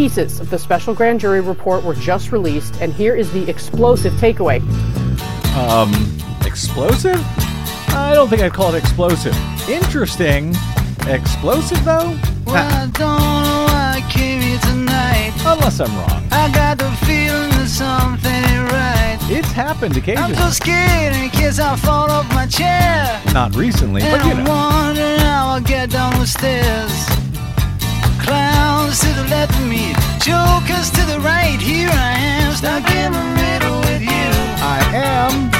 pieces of the special grand jury report were just released, and here is the explosive takeaway. Um, explosive? I don't think I'd call it explosive. Interesting. Explosive, though? Well, I don't know why I came here tonight. Unless I'm wrong. I got the feeling that something ain't right. It's happened I'm occasionally. so scared in case I fall off my chair. Not recently, And but you I'm know. wondering how I'll get down the stairs. Clowns to the left of me, jokers to the right. Here I am, stuck in the middle with you. I am.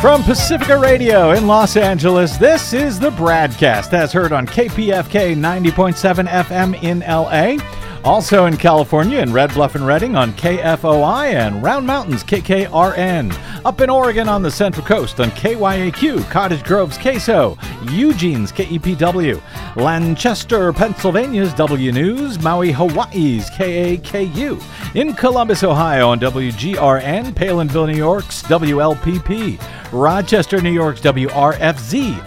From Pacifica Radio in Los Angeles, this is the BradCast as heard on KPFK 90.7 FM in LA. Also in California in Red Bluff and Redding on KFOI and Round Mountains KKRN. Up in Oregon on the Central Coast on KYAQ, Cottage Grove's KSO, Eugene's KEPW, Lancaster, Pennsylvania's W News, Maui, Hawaii's KAKU, in Columbus, Ohio on WGRN, Palenville, New York's WLPP, Rochester, New York's WRFZ,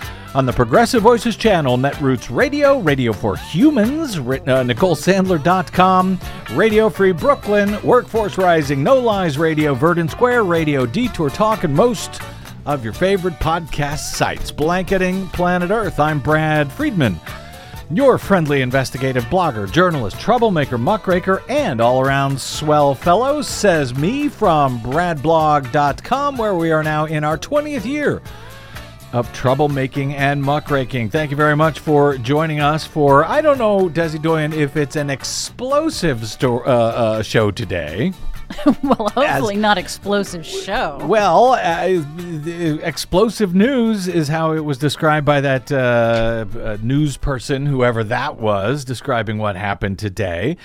On the Progressive Voices channel, Netroots Radio, Radio for Humans, written, uh, NicoleSandler.com, Radio Free Brooklyn, Workforce Rising, No Lies Radio, Verdant Square Radio, Detour Talk, and most of your favorite podcast sites. Blanketing Planet Earth. I'm Brad Friedman your friendly investigative blogger, journalist, troublemaker, muckraker, and all around swell fellow, says me from bradblog.com, where we are now in our 20th year of troublemaking and muckraking. Thank you very much for joining us for, I don't know, Desi Doyen, if it's an explosive sto- uh, uh, show today. well, hopefully not explosive show. Well, uh, explosive news is how it was described by that uh, uh, news person, whoever that was, describing what happened today.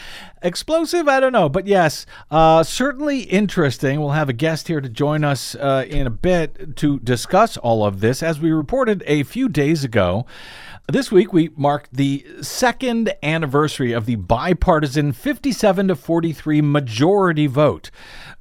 Explosive, I don't know, but yes, uh, certainly interesting. We'll have a guest here to join us uh, in a bit to discuss all of this. As we reported a few days ago, this week we marked the second anniversary of the bipartisan 57 to 43 majority vote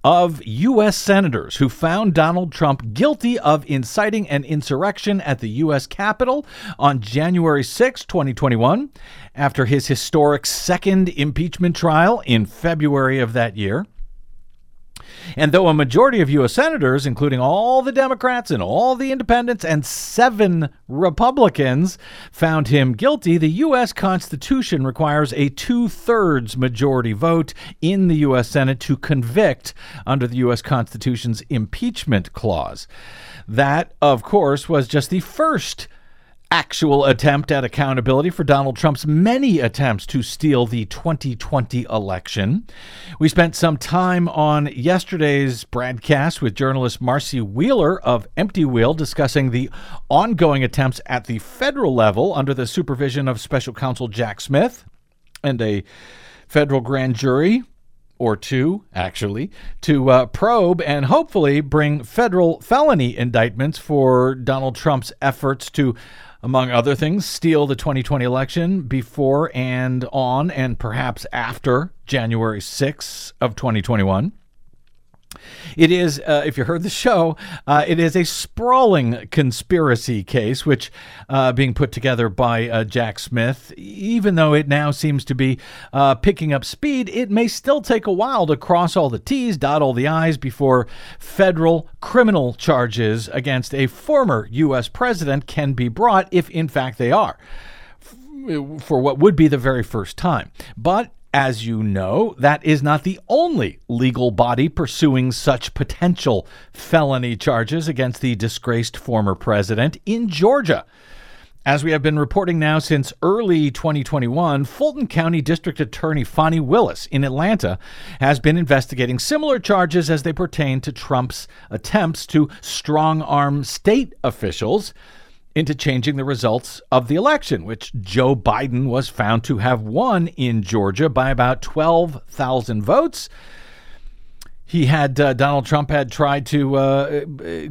of U.S. senators who found Donald Trump guilty of inciting an insurrection at the U.S. Capitol on January 6, 2021, after his historic second impeachment trial in February of that year. And though a majority of U.S. senators, including all the Democrats and all the independents and seven Republicans, found him guilty, the U.S. Constitution requires a two thirds majority vote in the U.S. Senate to convict under the U.S. Constitution's impeachment clause. That, of course, was just the first actual attempt at accountability for Donald Trump's many attempts to steal the 2020 election. We spent some time on yesterday's BradCast with journalist Marcy Wheeler of Empty Wheel discussing the ongoing attempts at the federal level under the supervision of special counsel Jack Smith and a federal grand jury or two, actually, to uh, probe and hopefully bring federal felony indictments for Donald Trump's efforts to, among other things, steal the 2020 election before and on and perhaps after January 6th of 2021. It is, uh, if you heard the show, uh, it is a sprawling conspiracy case, which uh, being put together by uh, Jack Smith. Even though it now seems to be uh, picking up speed, it may still take a while to cross all the T's, dot all the I's before federal criminal charges against a former U.S. president can be brought, if in fact they are, for what would be the very first time. But as you know, that is not the only legal body pursuing such potential felony charges against the disgraced former president in Georgia. As we have been reporting now since early 2021, Fulton County District Attorney Fani Willis in Atlanta has been investigating similar charges as they pertain to Trump's attempts to strong arm state officials into changing the results of the election, which Joe Biden was found to have won in Georgia by about 12,000 votes. He had uh, Donald Trump had tried to uh,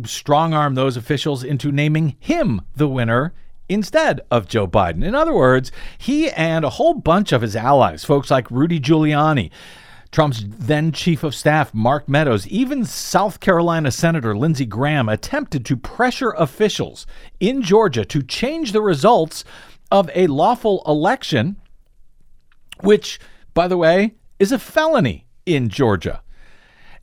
strong arm those officials into naming him the winner instead of Joe Biden. In other words, he and a whole bunch of his allies, folks like Rudy Giuliani, Trump's then chief of staff, Mark Meadows, even South Carolina Senator Lindsey Graham attempted to pressure officials in Georgia to change the results of a lawful election, which, by the way, is a felony in Georgia.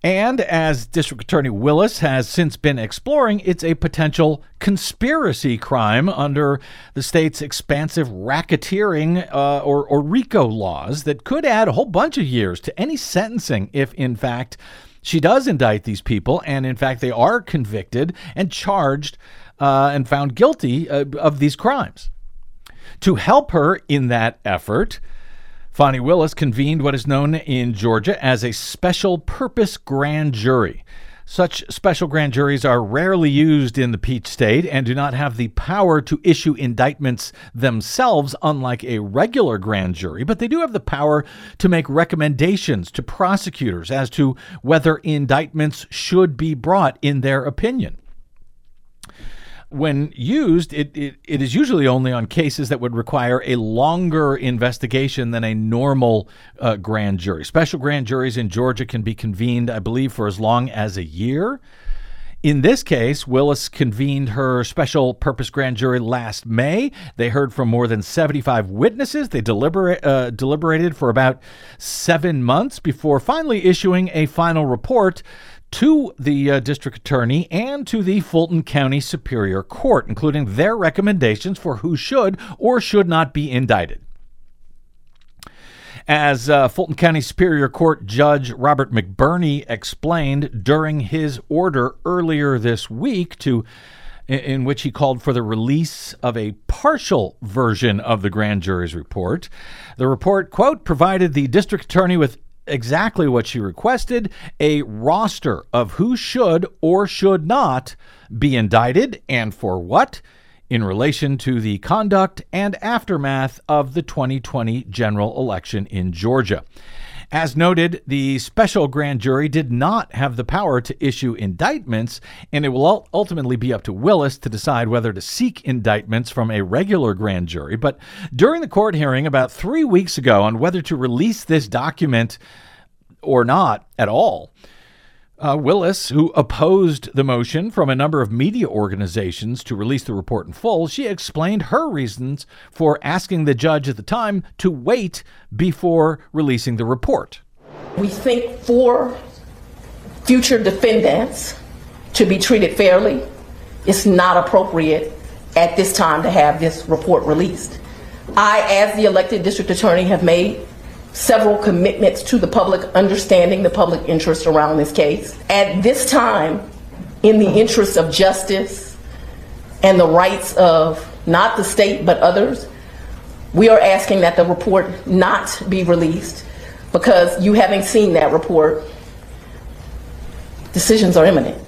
And as District Attorney Willis has since been exploring, it's a potential conspiracy crime under the state's expansive racketeering uh, or, or RICO laws that could add a whole bunch of years to any sentencing if, in fact, she does indict these people and, in fact, they are convicted and charged uh, and found guilty uh, of these crimes. To help her in that effort, Fani Willis convened what is known in Georgia as a special purpose grand jury. Such special grand juries are rarely used in the Peach State and do not have the power to issue indictments themselves, unlike a regular grand jury, but they do have the power to make recommendations to prosecutors as to whether indictments should be brought in their opinion when used, it, it, it is usually only on cases that would require a longer investigation than a normal uh, grand jury. Special grand juries in Georgia can be convened, I believe, for as long as a year. In this case, Willis convened her special purpose grand jury last May. They heard from more than 75 witnesses. They deliberate, uh, deliberated for about seven months before finally issuing a final report to the uh, district attorney and to the Fulton County Superior Court, including their recommendations for who should or should not be indicted. As uh, Fulton County Superior Court Judge Robert McBurney explained during his order earlier this week to in which he called for the release of a partial version of the grand jury's report. The report, quote, provided the district attorney with exactly what she requested a roster of who should or should not be indicted and for what in relation to the conduct and aftermath of the 2020 general election in Georgia. As noted, the special grand jury did not have the power to issue indictments, and it will ultimately be up to Willis to decide whether to seek indictments from a regular grand jury. But during the court hearing about three weeks ago on whether to release this document or not at all, uh, Willis, who opposed the motion from a number of media organizations to release the report in full, she explained her reasons for asking the judge at the time to wait before releasing the report. We think for future defendants to be treated fairly, it's not appropriate at this time to have this report released. I, as the elected district attorney, have made several commitments to the public, understanding the public interest around this case. At this time, in the interest of justice and the rights of not the state but others, we are asking that the report not be released because you having seen that report, decisions are imminent.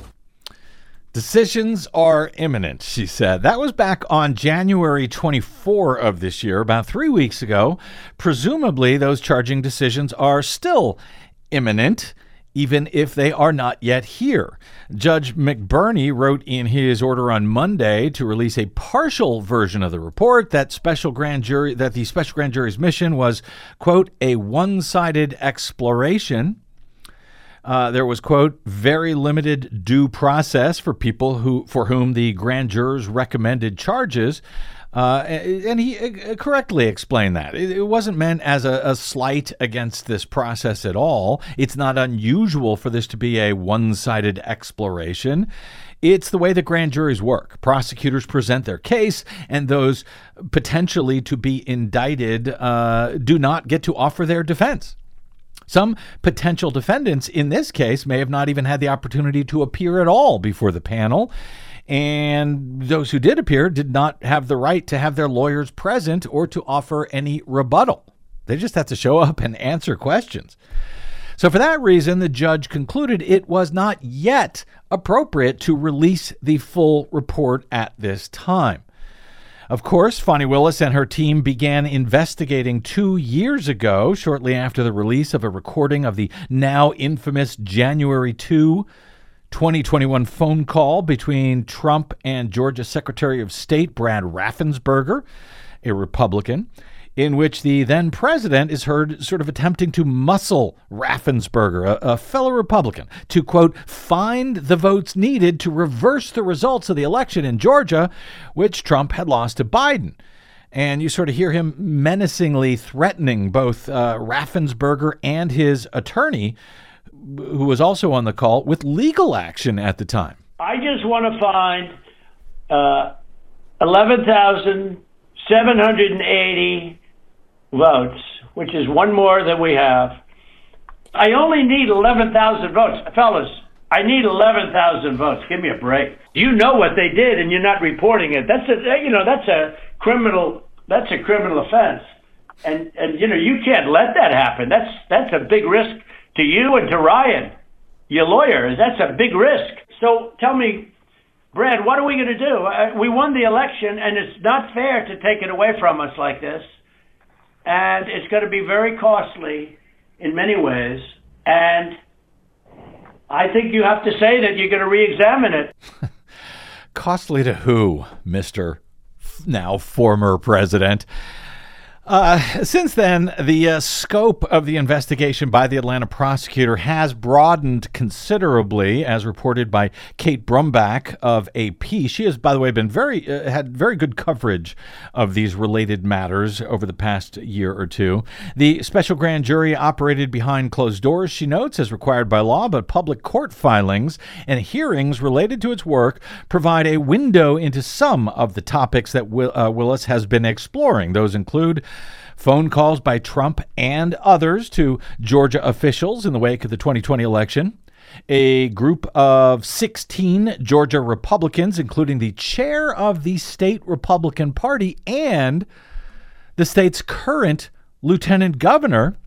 Decisions are imminent, she said. That was back on January 24 of this year, about three weeks ago. Presumably, those charging decisions are still imminent, even if they are not yet here. Judge McBurney wrote in his order on Monday to release a partial version of the report that special grand jury that the special grand jury's mission was, quote, a one-sided exploration uh, there was quote very limited due process for people who for whom the grand jurors recommended charges. Uh, and he uh, correctly explained that. It, wasn't meant as a, a, slight against this process at all. It's not unusual for this to be a one sided exploration. It's the way that grand juries work. Prosecutors present their case, and those potentially to be indicted uh, do not get to offer their defense. Some potential defendants in this case may have not even had the opportunity to appear at all before the panel. And those who did appear did not have the right to have their lawyers present or to offer any rebuttal. They just had to show up and answer questions. So, for that reason, the judge concluded it was not yet appropriate to release the full report at this time. Of course, Fani Willis and her team began investigating two years ago, shortly after the release of a recording of the now infamous January 2, 2021 phone call between Trump and Georgia Secretary of State Brad Raffensperger, a Republican in which the then president is heard sort of attempting to muscle Raffensperger, a, a, fellow Republican, to quote, find the votes needed to reverse the results of the election in Georgia, which Trump had lost to Biden. And you sort of hear him menacingly threatening both uh, Raffensperger and his attorney, who was also on the call, with legal action at the time. I just want to find uh, 11,780 votes, which is one more than we have. I only need 11,000 votes. Fellas, I need 11,000 votes. Give me a break. You know what they did and you're not reporting it. That's a, you know, that's a criminal, that's a criminal offense. And, and, you know, you can't let that happen. That's, that's a big risk to you and to Ryan, your lawyer. That's a big risk. So tell me, Brad, what are we going to do? Uh, we won the election and it's not fair to take it away from us like this and it's going to be very costly in many ways. And I think you have to say that you're going to re-examine it. costly to who, Mister? Now former president. Uh, since then, the uh, scope of the investigation by the Atlanta prosecutor has broadened considerably, as reported by Kate Brumback of AP. She has, by the way, been very uh, had very good coverage of these related matters over the past year or two. The special grand jury operated behind closed doors, she notes, as required by law, but public court filings and hearings related to its work provide a window into some of the topics that Will, uh, Willis has been exploring. Those include phone calls by Trump and others to Georgia officials in the wake of the 2020 election. A group of 16 Georgia Republicans, including the chair of the state Republican Party and the state's current lieutenant governor,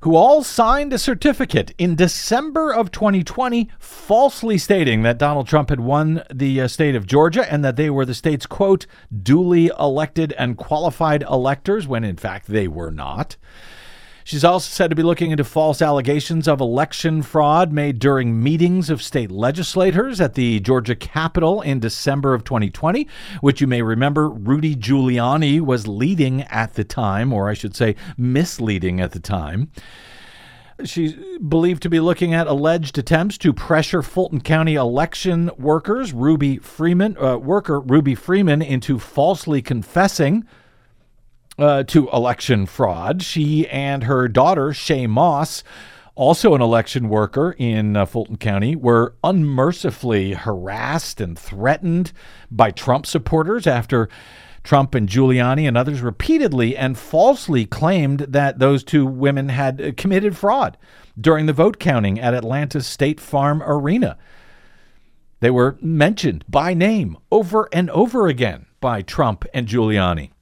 who all signed a certificate in December of 2020 falsely stating that Donald Trump had won the uh, state of Georgia and that they were the state's, quote, duly elected and qualified electors, when in fact they were not. She's also said to be looking into false allegations of election fraud made during meetings of state legislators at the Georgia Capitol in December of 2020, which you may remember Rudy Giuliani was leading at the time, or I should say, misleading at the time. She's believed to be looking at alleged attempts to pressure Fulton County election workers, Ruby Freeman, uh, worker Ruby Freeman, into falsely confessing uh, to election fraud. She and her daughter, Shaye Moss, also an election worker in uh, Fulton County, were unmercifully harassed and threatened by Trump supporters after Trump and Giuliani and others repeatedly and falsely claimed that those two women had uh, committed fraud during the vote counting at Atlanta's State Farm Arena. They were mentioned by name over and over again by Trump and Giuliani.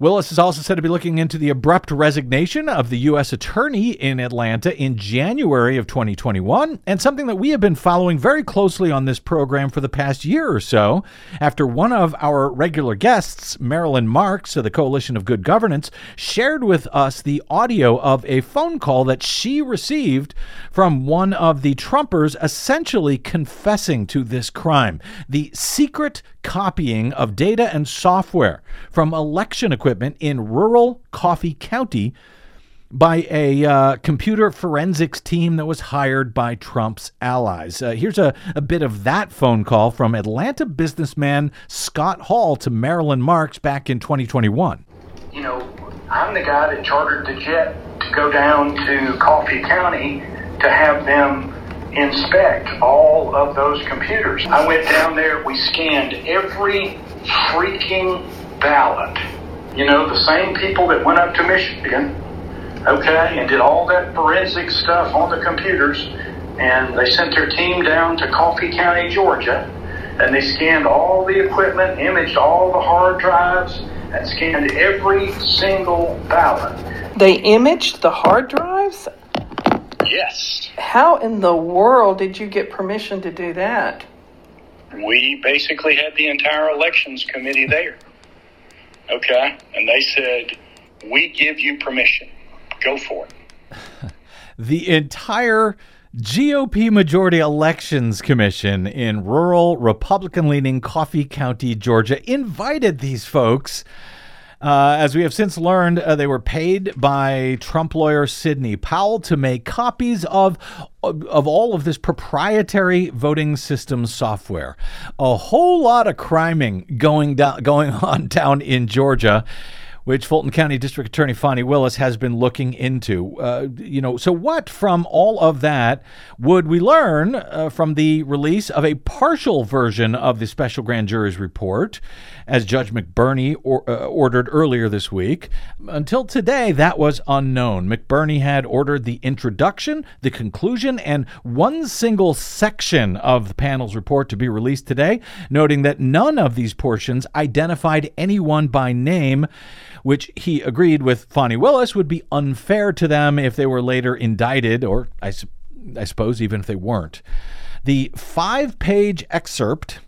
Willis is also said to be looking into the abrupt resignation of the U.S. Attorney in Atlanta in January of 2021, and something that we have been following very closely on this program for the past year or so, after one of our regular guests, Marilyn Marks of the Coalition of Good Governance, shared with us the audio of a phone call that she received from one of the Trumpers essentially confessing to this crime the secret copying of data and software from election equipment in rural Coffee County by a uh, computer forensics team that was hired by Trump's allies. Uh, here's a, a bit of that phone call from Atlanta businessman Scott Hall to Marilyn Marks back in 2021. You know, I'm the guy that chartered the jet to go down to Coffee County to have them inspect all of those computers. I went down there, we scanned every freaking ballot you know, the same people that went up to Michigan, okay, and did all that forensic stuff on the computers, and they sent their team down to Coffee County, Georgia, and they scanned all the equipment, imaged all the hard drives, and scanned every single ballot. They imaged the hard drives? Yes. How in the world did you get permission to do that? we basically had the entire elections committee there. Okay? And they said, we give you permission. Go for it. the entire GOP Majority Elections Commission in rural Republican leaning Coffee County, Georgia, invited these folks. Uh, as we have since learned, uh, they were paid by Trump lawyer Sidney Powell to make copies of of all of this proprietary voting system software. A whole lot of criming going down going on down in Georgia which Fulton County District Attorney Fani Willis has been looking into. Uh, you know, so what from all of that would we learn uh, from the release of a partial version of the special grand jury's report, as Judge McBurney or, uh, ordered earlier this week? Until today, that was unknown. McBurney had ordered the introduction, the conclusion, and one single section of the panel's report to be released today, noting that none of these portions identified anyone by name which he agreed with Fani Willis would be unfair to them if they were later indicted, or I, su- I suppose even if they weren't. The five page excerpt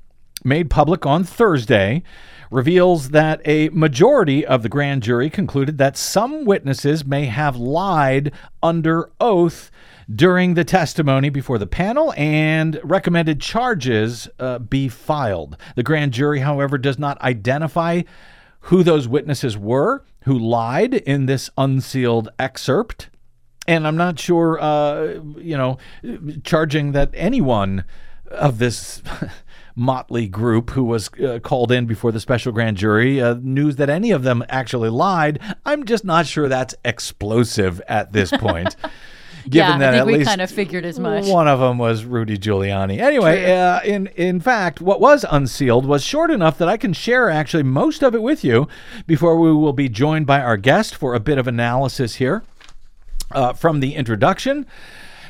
made public on Thursday reveals that a majority of the grand jury concluded that some witnesses may have lied under oath during the testimony before the panel and recommended charges uh, be filed. The grand jury, however, does not identify who those witnesses were who lied in this unsealed excerpt. And I'm not sure, uh, you know, charging that anyone of this motley group who was uh, called in before the special grand jury uh, news that any of them actually lied. I'm just not sure that's explosive at this point. given yeah, that I think at we least kind of figured as much. one of them was Rudy Giuliani. Anyway, uh, in in fact, what was unsealed was short enough that I can share actually most of it with you before we will be joined by our guest for a bit of analysis here. Uh, from the introduction,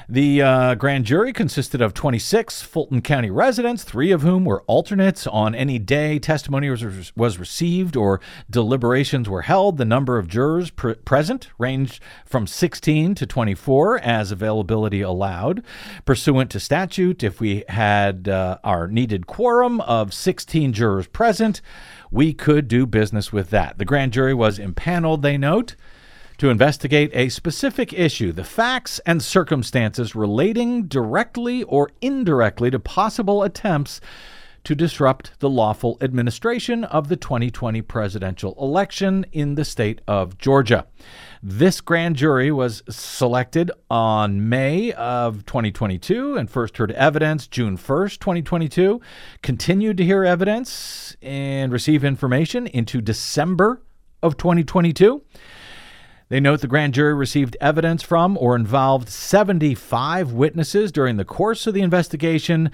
the uh, grand jury consisted of 26 Fulton County residents, three of whom were alternates on any day testimony was, was received or deliberations were held. The number of jurors pr- present ranged from 16 to 24 as availability allowed. Pursuant to statute, if we had uh, our needed quorum of 16 jurors present, we could do business with that. The grand jury was impaneled, they note to investigate a specific issue, the facts and circumstances relating directly or indirectly to possible attempts to disrupt the lawful administration of the 2020 presidential election in the state of Georgia. This grand jury was selected on May of 2022 and first heard evidence June 1st, 2022, continued to hear evidence and receive information into December of 2022. They note the grand jury received evidence from or involved 75 witnesses during the course of the investigation,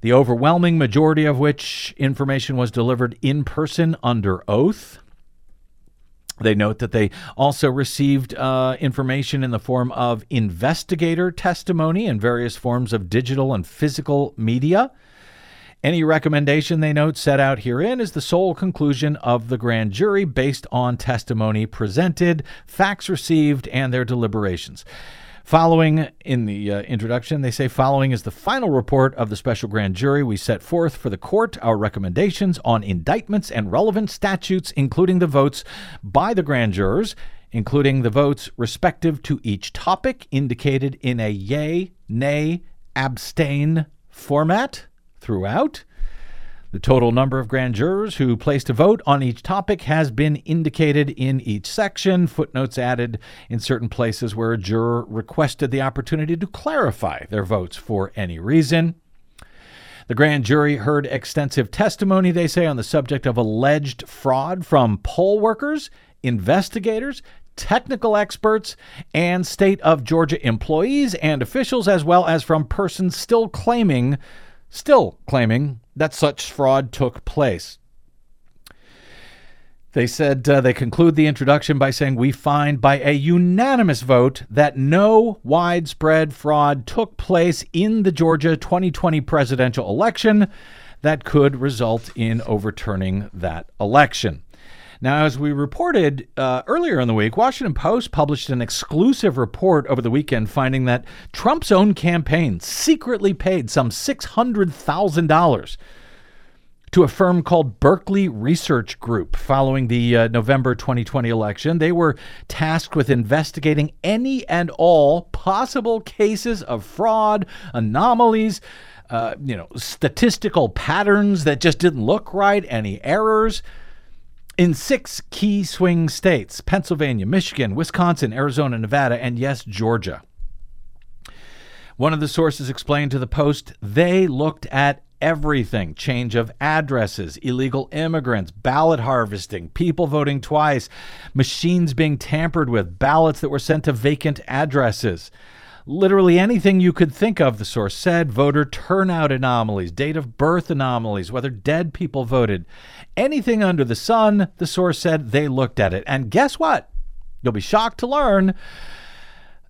the overwhelming majority of which information was delivered in person under oath. They note that they also received uh, information in the form of investigator testimony in various forms of digital and physical media. Any recommendation they note set out herein is the sole conclusion of the grand jury based on testimony presented, facts received, and their deliberations. Following in the uh, introduction, they say following is the final report of the special grand jury. We set forth for the court our recommendations on indictments and relevant statutes, including the votes by the grand jurors, including the votes respective to each topic indicated in a yay, nay, abstain format throughout. The total number of grand jurors who placed a vote on each topic has been indicated in each section, footnotes added in certain places where a juror requested the opportunity to clarify their votes for any reason. The grand jury heard extensive testimony, they say, on the subject of alleged fraud from poll workers, investigators, technical experts, and state of Georgia employees and officials, as well as from persons still claiming still claiming that such fraud took place. They said uh, they conclude the introduction by saying, We find by a unanimous vote that no widespread fraud took place in the Georgia 2020 presidential election that could result in overturning that election. Now, as we reported uh, earlier in the week, Washington Post published an exclusive report over the weekend finding that Trump's own campaign secretly paid some $600,000 to a firm called Berkeley Research Group following the uh, November 2020 election. They were tasked with investigating any and all possible cases of fraud, anomalies, uh, you know, statistical patterns that just didn't look right, any errors. In six key swing states Pennsylvania, Michigan, Wisconsin, Arizona, Nevada, and yes, Georgia. One of the sources explained to the Post they looked at everything change of addresses, illegal immigrants, ballot harvesting, people voting twice, machines being tampered with, ballots that were sent to vacant addresses. Literally anything you could think of, the source said voter turnout anomalies, date of birth anomalies, whether dead people voted. Anything under the sun, the source said they looked at it. And guess what? You'll be shocked to learn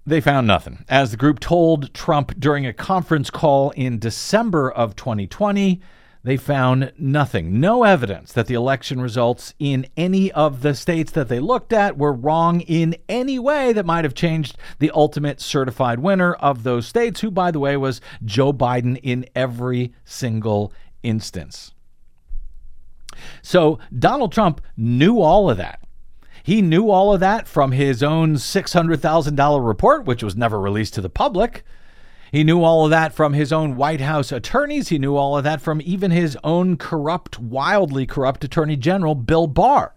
they found nothing. As the group told Trump during a conference call in December of 2020, they found nothing. No evidence that the election results in any of the states that they looked at were wrong in any way that might have changed the ultimate certified winner of those states, who, by the way, was Joe Biden in every single instance. So Donald Trump knew all of that. He knew all of that from his own $600,000 report, which was never released to the public. He knew all of that from his own White House attorneys. He knew all of that from even his own corrupt, wildly corrupt Attorney General, Bill Barr.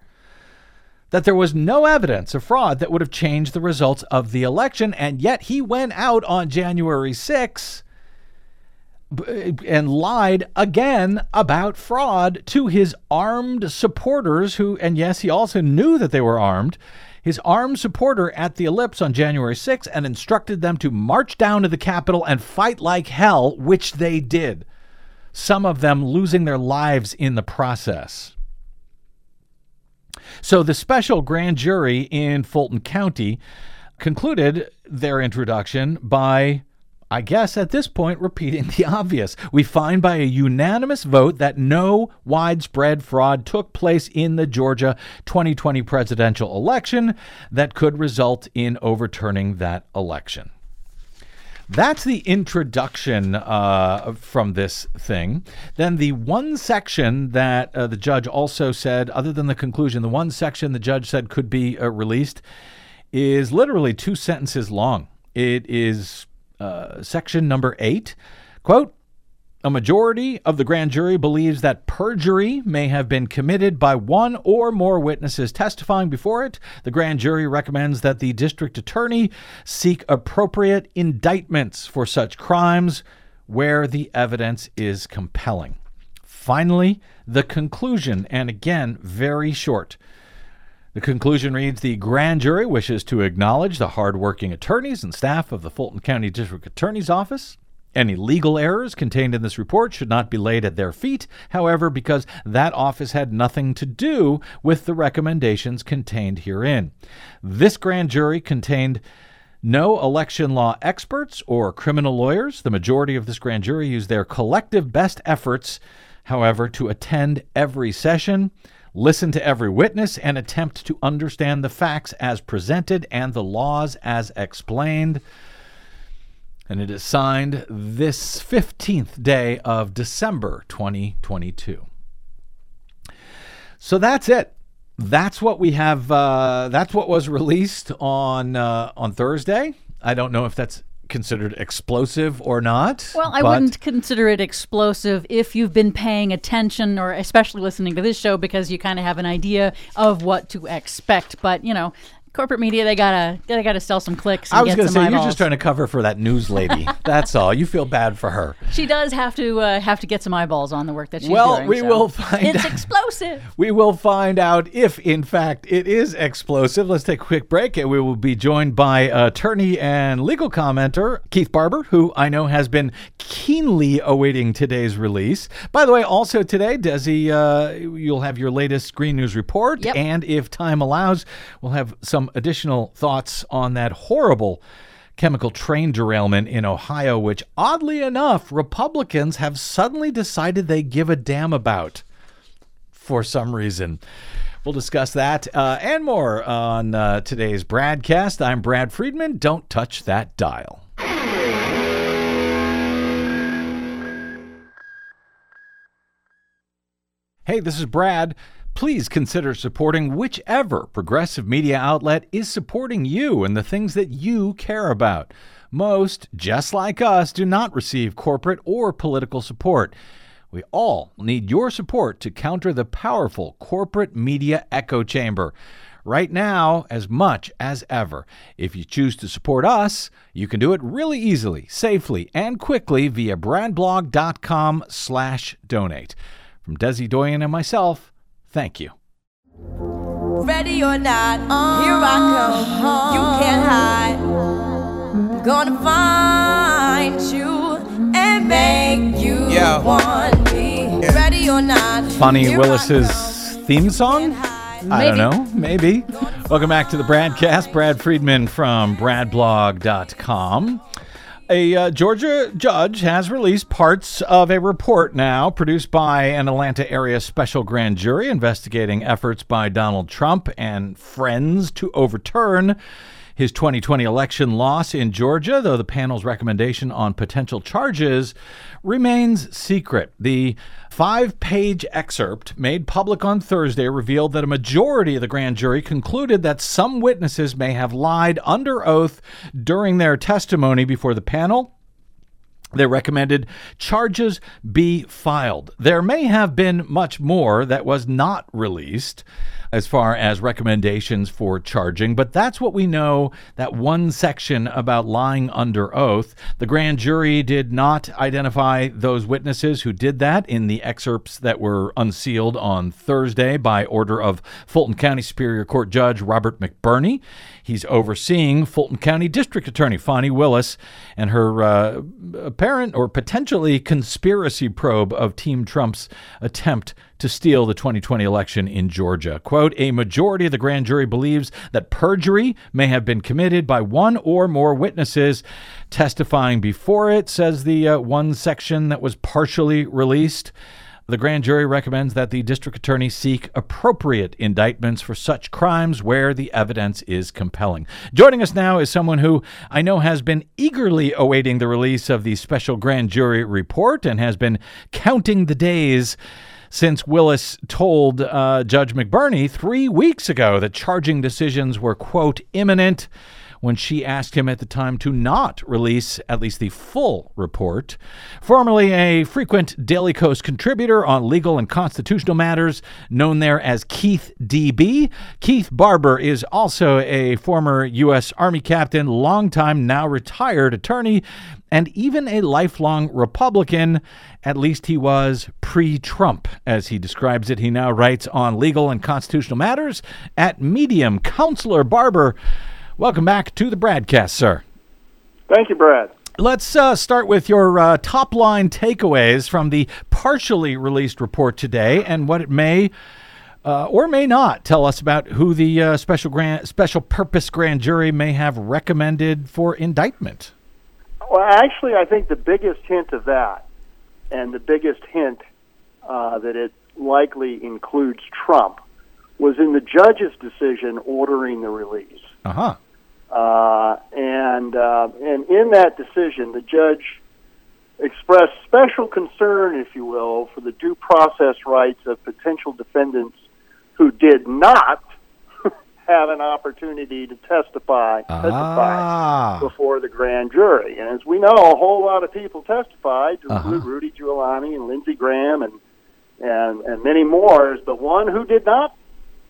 That there was no evidence of fraud that would have changed the results of the election, and yet he went out on January 6 and lied again about fraud to his armed supporters who and yes he also knew that they were armed. His armed supporter at the ellipse on January 6 and instructed them to march down to the capitol and fight like hell which they did. Some of them losing their lives in the process. So the special grand jury in Fulton County concluded their introduction by I guess at this point, repeating the obvious. We find by a unanimous vote that no widespread fraud took place in the Georgia 2020 presidential election that could result in overturning that election. That's the introduction uh, from this thing. Then the one section that uh, the judge also said, other than the conclusion, the one section the judge said could be uh, released is literally two sentences long. It is uh, section number eight. Quote, a majority of the grand jury believes that perjury may have been committed by one or more witnesses testifying before it. The grand jury recommends that the district attorney seek appropriate indictments for such crimes where the evidence is compelling. Finally, the conclusion, and again, very short. The conclusion reads The grand jury wishes to acknowledge the hardworking attorneys and staff of the Fulton County District Attorney's Office. Any legal errors contained in this report should not be laid at their feet, however, because that office had nothing to do with the recommendations contained herein. This grand jury contained no election law experts or criminal lawyers. The majority of this grand jury used their collective best efforts, however, to attend every session listen to every witness, and attempt to understand the facts as presented and the laws as explained. And it is signed this 15th day of December 2022. So that's it. That's what we have. Uh, that's what was released on uh, on Thursday. I don't know if that's considered explosive or not. Well, I wouldn't consider it explosive if you've been paying attention or especially listening to this show because you kind of have an idea of what to expect. But, you know, corporate media they gotta they gotta sell some clicks. I was going to say eyeballs. you're just trying to cover for that news lady. That's all. You feel bad for her. She does have to uh, have to get some eyeballs on the work that she's well, doing. we so. will find. It's out. explosive. We will find out if, in fact, it is explosive. Let's take a quick break, and we will be joined by attorney and legal commenter Keith Barber, who I know has been keenly awaiting today's release. By the way, also today, Desi, uh, you'll have your latest Green News report, Yep. and if time allows, we'll have some additional thoughts on that horrible chemical train derailment in Ohio, which oddly enough, Republicans have suddenly decided they give a damn about for some reason. We'll discuss that uh, and more on uh, today's BradCast. I'm Brad Friedman. Don't touch that dial. Hey, this is Brad. Please consider supporting whichever progressive media outlet is supporting you and the things that you care about. Most, just like us, do not receive corporate or political support. We all need your support to counter the powerful corporate media echo chamber. Right now, as much as ever. If you choose to support us, you can do it really easily, safely, and quickly via bradblog.com slash donate. From Desi Doyen and myself, thank you. Ready or not, here I come. You can't hide. Gonna find you and make you Yeah. want me. Ready or not. Fani Willis's theme song? Can't. I don't know. Maybe. Welcome back to the BradCast. Brad Friedman from bradblog.com. A uh, Georgia judge has released parts of a report now produced by an Atlanta area special grand jury investigating efforts by Donald Trump and friends to overturn his 2020 election loss in Georgia, though the panel's recommendation on potential charges remains secret. The five page excerpt made public on Thursday revealed that a majority of the grand jury concluded that some witnesses may have lied under oath during their testimony before the panel. They recommended charges be filed. There may have been much more that was not released as far as recommendations for charging, but that's what we know that one section about lying under oath. The grand jury did not identify those witnesses who did that in the excerpts that were unsealed on Thursday by order of Fulton County Superior Court Judge Robert McBurney. He's overseeing Fulton County District Attorney Fani Willis and her uh, apparent or potentially conspiracy probe of Team Trump's attempt to steal the 2020 election in Georgia. Quote A majority of the grand jury believes that perjury may have been committed by one or more witnesses testifying before it, says the uh, one section that was partially released. The grand jury recommends that the district attorney seek appropriate indictments for such crimes where the evidence is compelling. Joining us now is someone who I know has been eagerly awaiting the release of the special grand jury report and has been counting the days since Willis told uh, Judge McBurney three weeks ago that charging decisions were, quote, imminent when she asked him at the time to not release at least the full report. Formerly a frequent Daily Kos contributor on legal and constitutional matters, known there as Keith DB, Keith Barber is also a former U.S. Army captain, longtime now retired attorney, and even a lifelong Republican. At least he was pre Trump, as he describes it. He now writes on legal and constitutional matters at Medium. Counselor Barber, welcome back to the BradCast, sir. Thank you, Brad. Let's uh, start with your uh, top line takeaways from the partially released report today and what it may uh, or may not tell us about who the uh, special grand, special purpose grand jury may have recommended for indictment. Well, actually, I think the biggest hint of that, and the biggest hint uh, that it likely includes Trump, was in the judge's decision ordering the release. Uh huh. Uh, and uh, and in that decision, the judge expressed special concern, if you will, for the due process rights of potential defendants who did not have an opportunity to testify testify Ah. before the grand jury. And as we know, a whole lot of people testified, to Uh-huh. Rudy Giuliani and Lindsey Graham and and and many more. But one who did not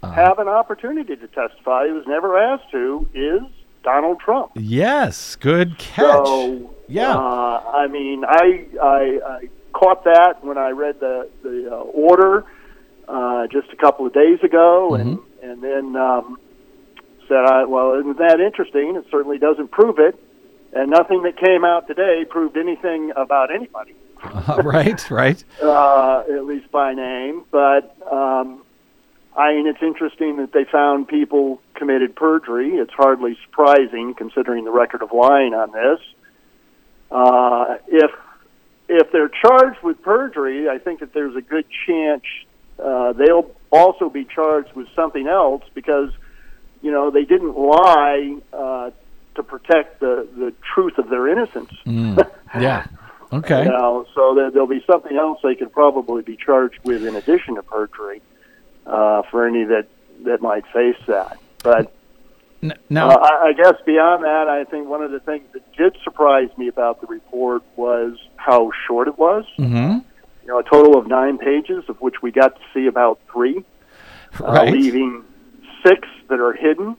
Uh-huh. have an opportunity to testify, who was never asked to, is Donald Trump. Yes, good catch. So, Yeah. uh, I mean, I, I I caught that when I read the the uh, order uh, just a couple of days ago, and Mm-hmm. and then um, said, I, "Well, isn't that interesting? It certainly doesn't prove it." And nothing that came out today proved anything about anybody, Uh, right, right. uh, at least by name. But um, I mean, it's interesting that they found people committed perjury. It's hardly surprising considering the record of lying on this. Uh, if if they're charged with perjury, I think that there's a good chance uh, they'll also be charged with something else because you know they didn't lie uh, to protect the the truth of their innocence. Mm. Yeah. Okay. You know, so there, there'll be something else they could probably be charged with in addition to perjury uh, for any that that might face that. But N- now, uh, I, I guess beyond that, I think one of the things that did surprise me about the report was how short it was. mhm. You know, a total of nine pages, of which we got to see about three, Right. uh, leaving six that are hidden.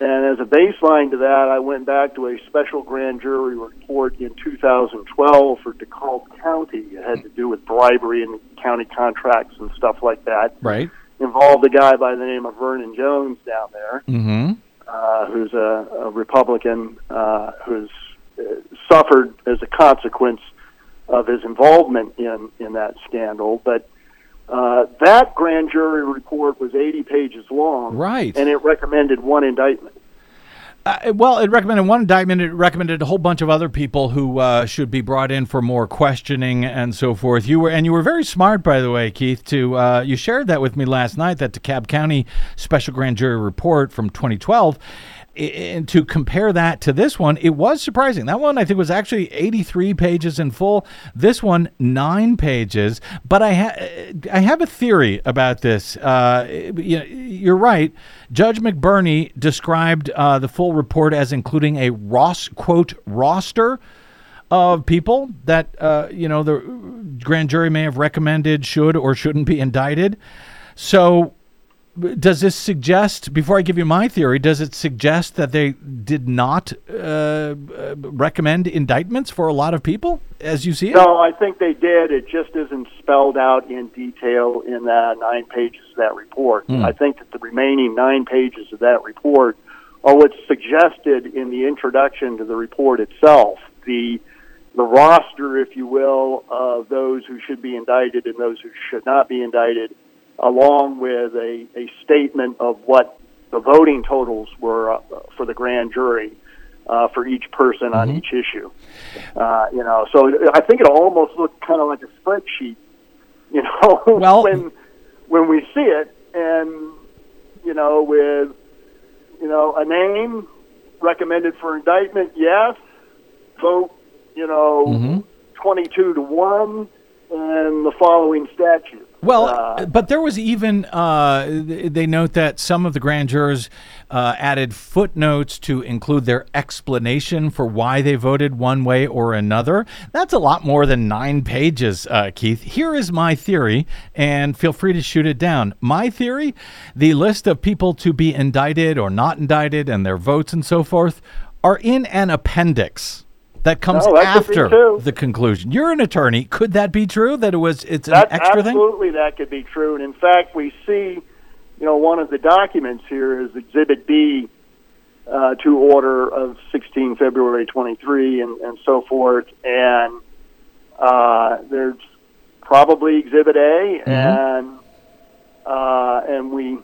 And as a baseline to that, I went back to a special grand jury report in 2012 for DeKalb County. It had to do with bribery and county contracts and stuff like that. right. Involved a guy by the name of Vernon Jones down there Mm-hmm. uh, who's a, a Republican uh, who's uh, suffered as a consequence of his involvement in, in that scandal. But uh, that grand jury report was 80 pages long, Right. and it recommended one indictment. Uh, well, it recommended one indictment. It recommended a whole bunch of other people who uh, should be brought in for more questioning and so forth. You were, and you were very smart, by the way, Keith. To uh, you shared that with me last night. That DeKalb County Special Grand Jury report from 2012. And to compare that to this one, it was surprising. That one I think was actually 83 pages in full. This one nine pages. But I ha- I have a theory about this. Uh, you you're right. Judge McBurney described uh, the full report as including a Ross quote roster of people that uh, you know the grand jury may have recommended should or shouldn't be indicted. So does this suggest before i give you my theory does it suggest that they did not uh, recommend indictments for a lot of people as you see it No, I think they did. It just isn't spelled out in detail in the nine pages of that report. Hmm. I think that the remaining nine pages of that report are what's suggested in the introduction to the report itself. The the roster, if you will, of those who should be indicted and those who should not be indicted, along with a, a statement of what the voting totals were uh, for the grand jury uh, for each person on each issue. Uh, you know, so I think it almost looked kind of like a spreadsheet. You know, Well- when when we see it, and you know, with you know a name recommended for indictment, yes, vote, you know, Mm-hmm. twenty-two to one, and the following statute. Well, Uh, but there was even uh, they note that some of the grand jurors uh, added footnotes to include their explanation for why they voted one way or another. That's a lot more than nine pages, uh, Keith. Here is my theory, and feel free to shoot it down. My theory: the list of people to be indicted or not indicted, and their votes and so forth, are in an appendix. That comes Oh, that after the conclusion. You're an attorney. Could that be true? That it was it's an That, extra thing? absolutely, that could be true. And in fact, we see, you know, one of the documents here is Exhibit B uh, to Order of 16 February 23, and, and so forth. And uh, there's probably Exhibit A, and uh, and we,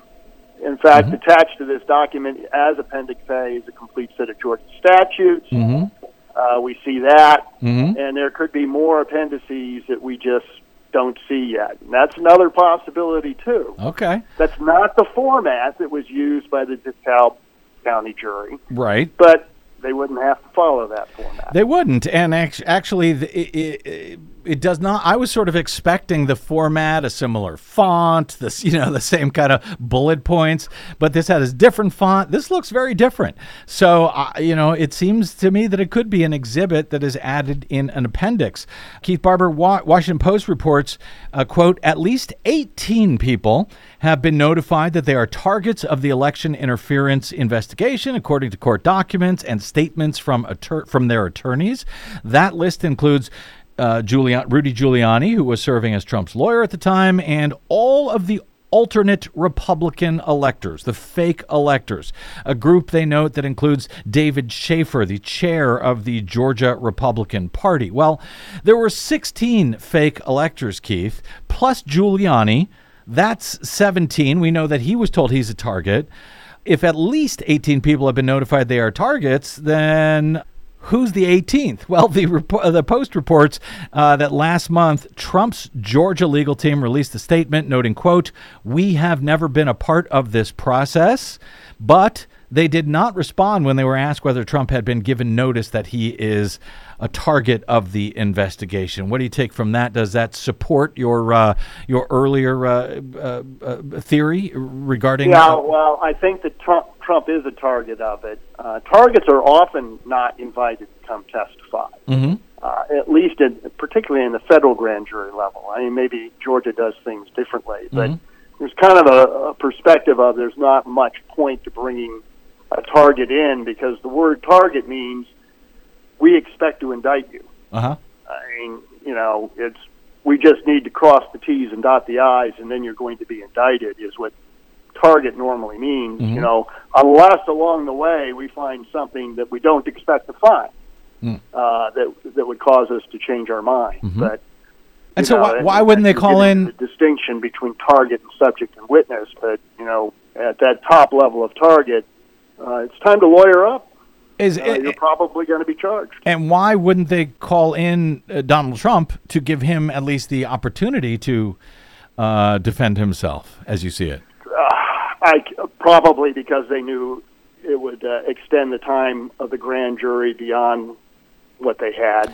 in fact, attached to this document as Appendix A is a complete set of Georgia statutes. Mm-hmm. Uh, we see that Mm-hmm. and there could be more appendices that we just don't see yet. And that's another possibility too. Okay. That's not the format that was used by the DeKalb County jury, Right. but they wouldn't have to follow that format. They wouldn't, and act- actually, it, it, it does not. I was sort of expecting the format, a similar font, this you know the same kind of bullet points, but this has a different font. This looks very different. So uh, you know, it seems to me that it could be an exhibit that is added in an appendix. Keith Barber, Wa- Washington Post reports, uh, quote: At least 18 people have been notified that they are targets of the election interference investigation, according to court documents and statements from attor- from their attorneys. That list includes uh, Rudy Giuliani, who was serving as Trump's lawyer at the time, and all of the alternate Republican electors, the fake electors, a group they note that includes David Shafer, the chair of the Georgia Republican Party. Well, there were 16 fake electors, Keith, plus Giuliani. That's 17. We know that he was told he's a target. If at least 18 people have been notified they are targets, then Who's the 18th? Well, the repo- the Post reports uh, that last month Trump's Georgia legal team released a statement noting, "quote We have never been a part of this process, but." They did not respond when they were asked whether Trump had been given notice that he is a target of the investigation. What do you take from that? Does that support your uh, your earlier uh, uh, uh theory regarding? Yeah, well, I think that Trump Trump is a target of it. Uh, targets are often not invited to come testify. Mm-hmm. Uh, at least, in, particularly in the federal grand jury level. I mean, maybe Georgia does things differently, but Mhm. there's kind of a, a perspective of there's not much point to bringing a target in because the word target means we expect to indict you. Uh huh. I mean, you know, it's we just need to cross the T's and dot the I's, and then you're going to be indicted. Is what target normally means. Mhm. You know, unless along the way we find something that we don't expect to find Mm. uh, that that would cause us to change our mind. Mhm. But And so know, why, why wouldn't they call in? the distinction between target and subject and witness? But you know, at that top level of target, uh, it's time to lawyer up. Is Uh, it, you're probably going to be charged. and why wouldn't they call in uh, Donald Trump to give him at least the opportunity to uh, defend himself, as you see it? I probably because they knew it would uh, extend the time of the grand jury beyond what they had,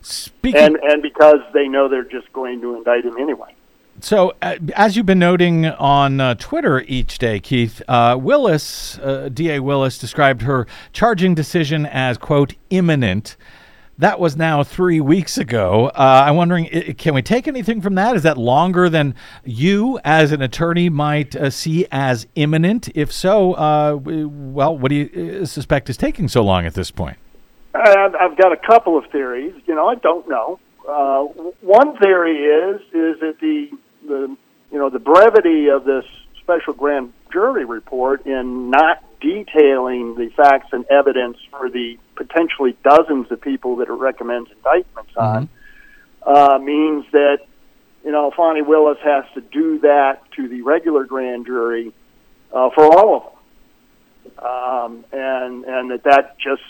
Speaking. and and because they know they're just going to indict him anyway. So, uh, as you've been noting on uh, Twitter each day, Keith, uh, Willis, uh, DA Willis, described her charging decision as, quote, imminent. That was now three weeks ago. Uh, I'm wondering, can we take anything from that? Is that longer than you, as an attorney, might uh, see as imminent? If so, well, what do you suspect is taking so long at this point? I've got a couple of theories. You know, I don't know. Uh, one theory is is that the the you know the brevity of this special grand jury report in not detailing the facts and evidence for the potentially dozens of people that it recommends indictments on uh, means that you know Fani Willis has to do that to the regular grand jury uh, for all of them, um, and and that that just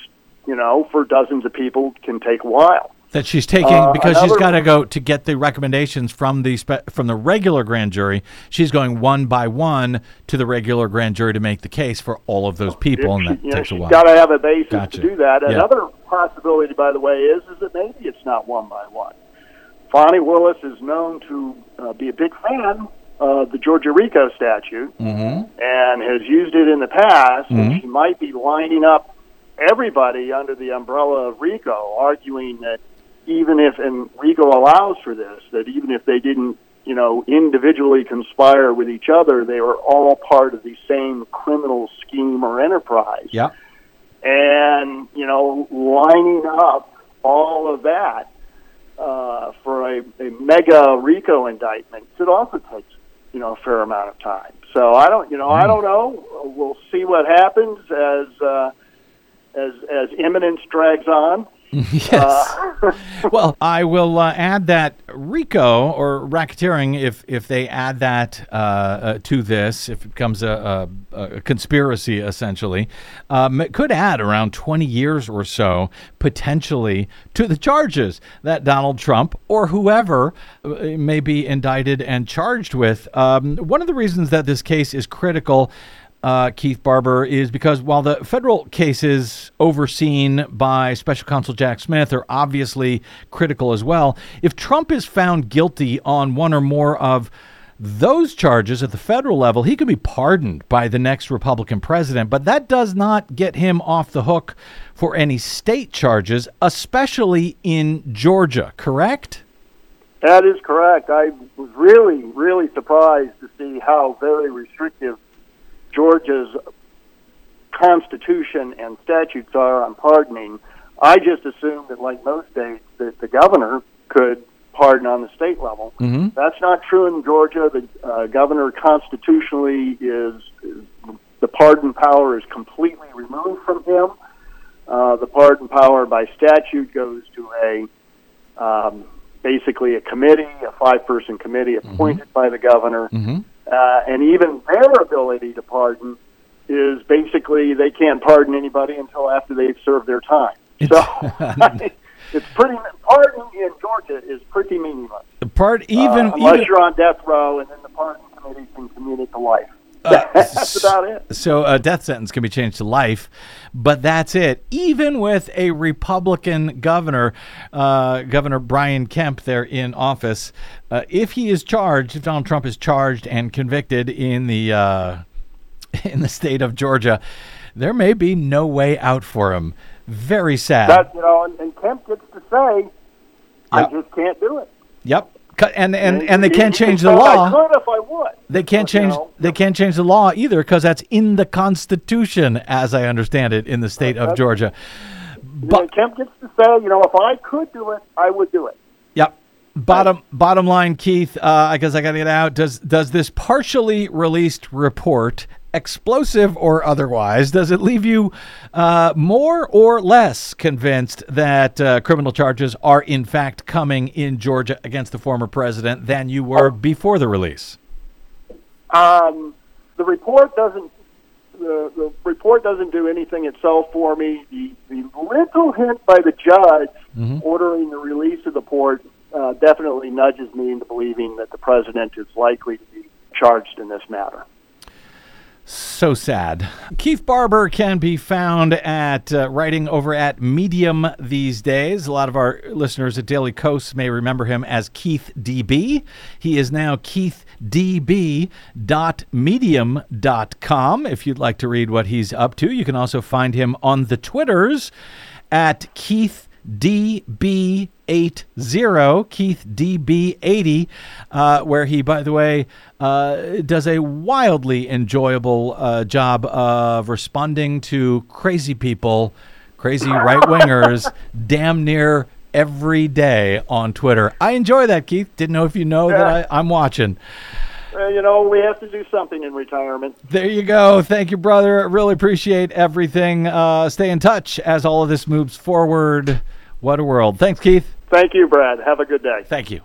you know for dozens of people can take a while. That she's taking Uh, because she's got to go to get the recommendations from the spe- from the regular grand jury. She's going one by one to the regular grand jury to make the case for all of those people, and that you know, takes a while. got to have a basis Gotcha. to do that. Yeah. Another possibility, by the way, is is that maybe it's not one by one. Fani Willis is known to uh, be a big fan of the Georgia RICO statute Mm-hmm. and has used it in the past. Mhm. And she might be lining up everybody under the umbrella of RICO, arguing that even if and RICO allows for this, that even if they didn't, you know, individually conspire with each other, they were all part of the same criminal scheme or enterprise Yeah. and you know lining up all of that uh, for a, a mega RICO indictment it also takes you know a fair amount of time. So I don't you know I don't know. We'll see what happens as uh, as as imminence drags on. yes. Uh, well, I will uh, add that RICO or racketeering, if if they add that uh, uh, to this, if it becomes a, a, a conspiracy, essentially, um, it could add around 20 years or so potentially to the charges that Donald Trump or whoever uh, may be indicted and charged with. Um, one of the reasons that this case is critical uh, Keith Barber, is because while the federal cases overseen by Special Counsel Jack Smith are obviously critical as well, if Trump is found guilty on one or more of those charges at the federal level, he could be pardoned by the next Republican president, but that does not get him off the hook for any state charges, especially in Georgia, correct? That is correct. I was really, really surprised to see how very restrictive Georgia's constitution and statutes are on pardoning. I just assumed that, like most states, that the governor could pardon on the state level. Mm-hmm. That's not true in Georgia. The uh, governor constitutionally is, is the pardon power is completely removed from him. Uh, the pardon power by statute goes to a um, basically a committee, a five-person committee appointed by the governor, Mm-hmm. Uh, and even their ability to pardon is basically they can't pardon anybody until after they've served their time. So it's pretty pardon in Georgia is pretty meaningless. The part even uh, unless even you're on death row, and then the pardon committee can commute it to life. That's about it. So a death sentence can be changed to life, but that's it. Even with a Republican governor, uh, Governor Brian Kemp, there in office, uh, if he is charged, if Donald Trump is charged and convicted in the uh, in the state of Georgia, there may be no way out for him. Very sad. You know, and, and Kemp gets to say, "I Yep. just can't do it." Yep. And and and they can't change the law. I could if I would. They can't change. They can't change the law either because that's in the Constitution, as I understand it, in the state of Georgia. But Kemp gets to say, you know, if I could do it, I would do it. Yep. Bottom bottom line, Keith. Uh, I guess I got to get out. Does does this partially released report, explosive or otherwise, does it leave you uh, more or less convinced that uh, criminal charges are in fact coming in Georgia against the former president than you were before the release? Um, the report doesn't. The, the report doesn't do anything itself for me. The, the little hint by the judge Mm-hmm. ordering the release of the port uh, definitely nudges me into believing that the president is likely to be charged in this matter. So sad. Keith Barber can be found at uh, writing over at Medium these days. A lot of our listeners at Daily Kos may remember him as Keith DB. He is now keithdb.medium.com. If you'd like to read what he's up to, you can also find him on the Twitters at Keith DB80, Keith DB80, uh, where he, by the way, uh, does a wildly enjoyable uh, job of responding to crazy people, crazy right wingers, damn near every day on Twitter. I enjoy that, Keith. Didn't know if you know that I, I'm watching. You know, we have to do something in retirement. There you go. Thank you, brother. Really appreciate everything. Uh, stay in touch as all of this moves forward. What a world. Thanks, Keith. Thank you, Brad. Have a good day. Thank you.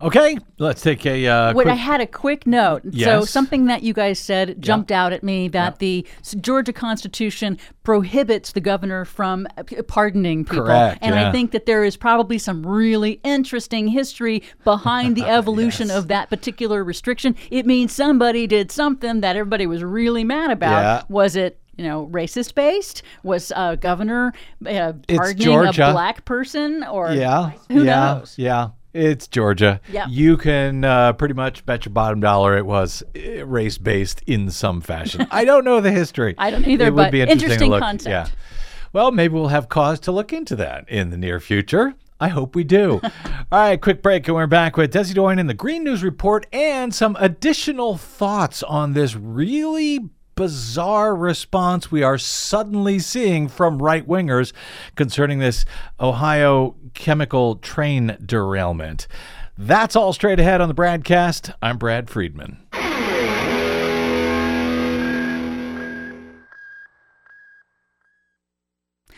Okay, let's take a uh, Wait, quick. I had a quick note. So Yes. something that you guys said jumped out at me that the Georgia Constitution prohibits the governor from uh, pardoning people. Correct, and yeah. I think that there is probably some really interesting history behind the evolution of that particular restriction. It means somebody did something that everybody was really mad about. Yeah. Was it you know, racist based? Was uh, governor uh, It's pardoning a black person, or yeah, who yeah, knows? Yeah, it's Georgia. Yep. You can uh, pretty much bet your bottom dollar it was race based in some fashion. I don't know the history. I don't either, It would be interesting, interesting to look. concept. Yeah. Well, maybe we'll have cause to look into that in the near future. I hope we do. All right, quick break, and we're back with Desi Doyen and the Green News Report and some additional thoughts on this really bizarre response we are suddenly seeing from right wingers concerning this Ohio chemical train derailment. That's all straight ahead on the BradCast. I'm Brad Friedman.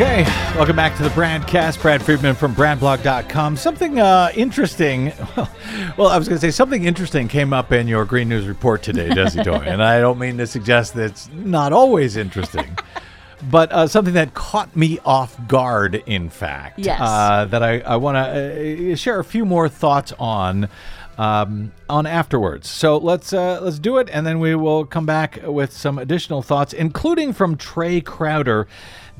Okay, welcome back to the BradCast. Brad Friedman from BradBlog.com. Something uh, interesting. Well, I was going to say something interesting came up in your Green News report today, Desi Doyen, and I don't mean to suggest that it's not always interesting, but uh, something that caught me off guard. In fact, Yes. uh, that I, I want to uh, share a few more thoughts on. Um, on afterwards, so let's uh, let's do it, and then we will come back with some additional thoughts, including from Trae Crowder,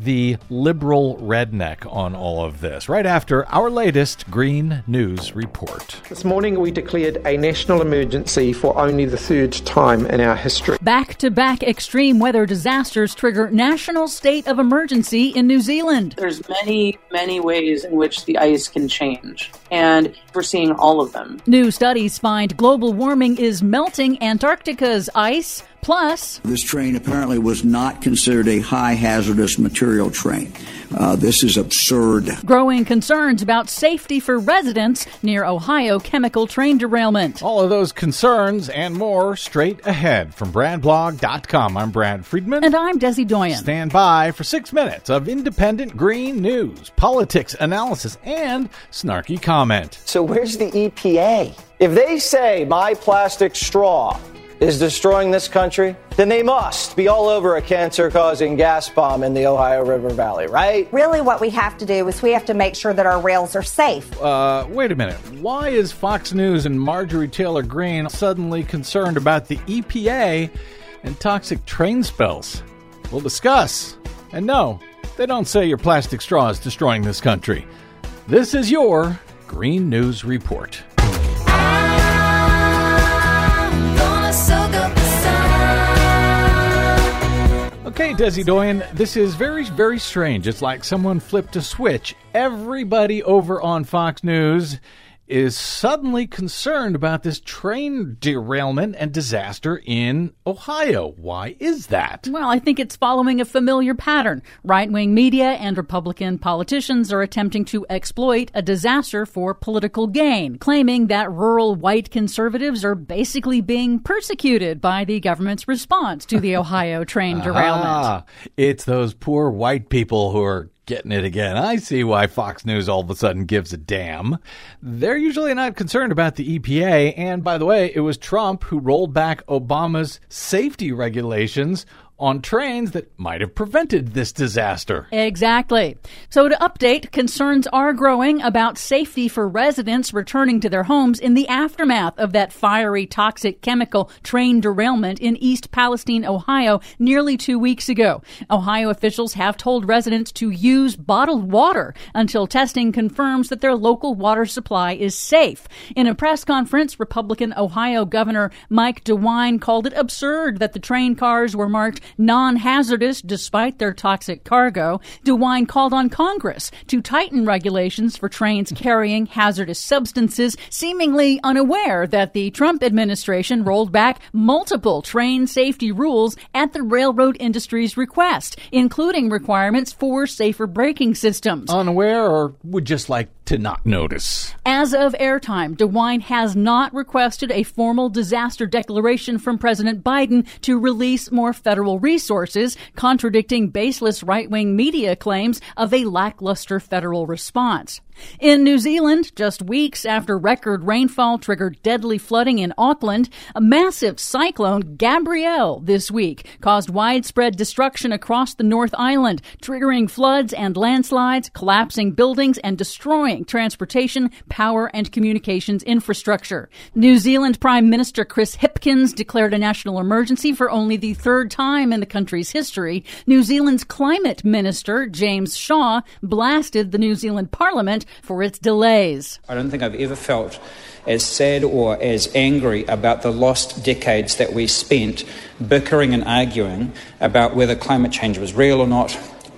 the liberal redneck, on all of this. Right after our latest Green News report. This morning we declared a national emergency for only the third time in our history. Back to back extreme weather disasters trigger national state of emergency in New Zealand. There's many, many ways in which the ice can change, and we're seeing all of them. New studies find global warming is melting Antarctica's ice, Plus, this train apparently was not considered a high hazardous material train. Uh, this is absurd. Growing concerns about safety for residents near Ohio chemical train derailment. All of those concerns and more straight ahead from BradBlog.com. I'm Brad Friedman. And I'm Desi Doyen. Stand by for six minutes of independent green news, politics analysis, and snarky comment. So, where's the EPA? If they say my plastic straw is destroying this country, then they must be all over a cancer causing gas bomb in the Ohio River Valley, right? Really, what we have to do is we have to make sure that our rails are safe. Uh, wait a minute. Why is Fox News and Marjorie Taylor Greene suddenly concerned about the EPA and toxic train spills? We'll discuss. And no, they don't say your plastic straw is destroying this country. This is your Green News Report. Desi Doyen, this is very, very strange. It's like someone flipped a switch. Everybody over on Fox News is suddenly concerned about this train derailment and disaster in Ohio. Why is that? Well, I think it's following a familiar pattern. Right wing media and Republican politicians are attempting to exploit a disaster for political gain, claiming that rural white conservatives are basically being persecuted by the government's response to the Ohio train derailment. Ah, it's those poor white people who are getting it again. I see why Fox News all of a sudden gives a damn. They're usually not concerned about the EPA. And by the way, it was Trump who rolled back Obama's safety regulations on trains that might have prevented this disaster. Exactly. So, to update, concerns are growing about safety for residents returning to their homes in the aftermath of that fiery, toxic chemical train derailment in East Palestine, Ohio, nearly two weeks ago. Ohio officials have told residents to use bottled water until testing confirms that their local water supply is safe. In a press conference, Republican Ohio Governor Mike DeWine called it absurd that the train cars were marked non hazardous despite their toxic cargo, DeWine called on Congress to tighten regulations for trains carrying hazardous substances, seemingly unaware that the Trump administration rolled back multiple train safety rules at the railroad industry's request, including requirements for safer braking systems. Unaware or would just like to not notice? As of airtime, DeWine has not requested a formal disaster declaration from President Biden to release more federal resources, contradicting baseless right wing media claims of a lackluster federal response. In New Zealand, just weeks after record rainfall triggered deadly flooding in Auckland, a massive cyclone, Gabrielle, this week caused widespread destruction across the North Island, triggering floods and landslides, collapsing buildings, and destroying transportation, power, and communications infrastructure. New Zealand Prime Minister Chris Hipkins declared a national emergency for only the third time in the country's history. New Zealand's climate minister, James Shaw, blasted the New Zealand Parliament for its delays. I don't think I've ever felt as sad or as angry about the lost decades that we spent bickering and arguing about whether climate change was real or not,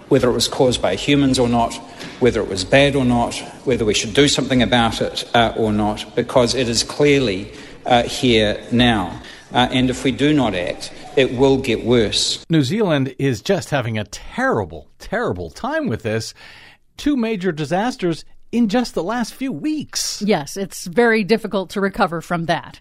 whether it was caused by humans or not, whether it was bad or not, whether we should do something about it uh, or not, because it is clearly uh, here now. Uh, and if we do not act, it will get worse. New Zealand is just having a terrible, terrible time with this. Two major disasters in just the last few weeks. Yes, it's very difficult to recover from that.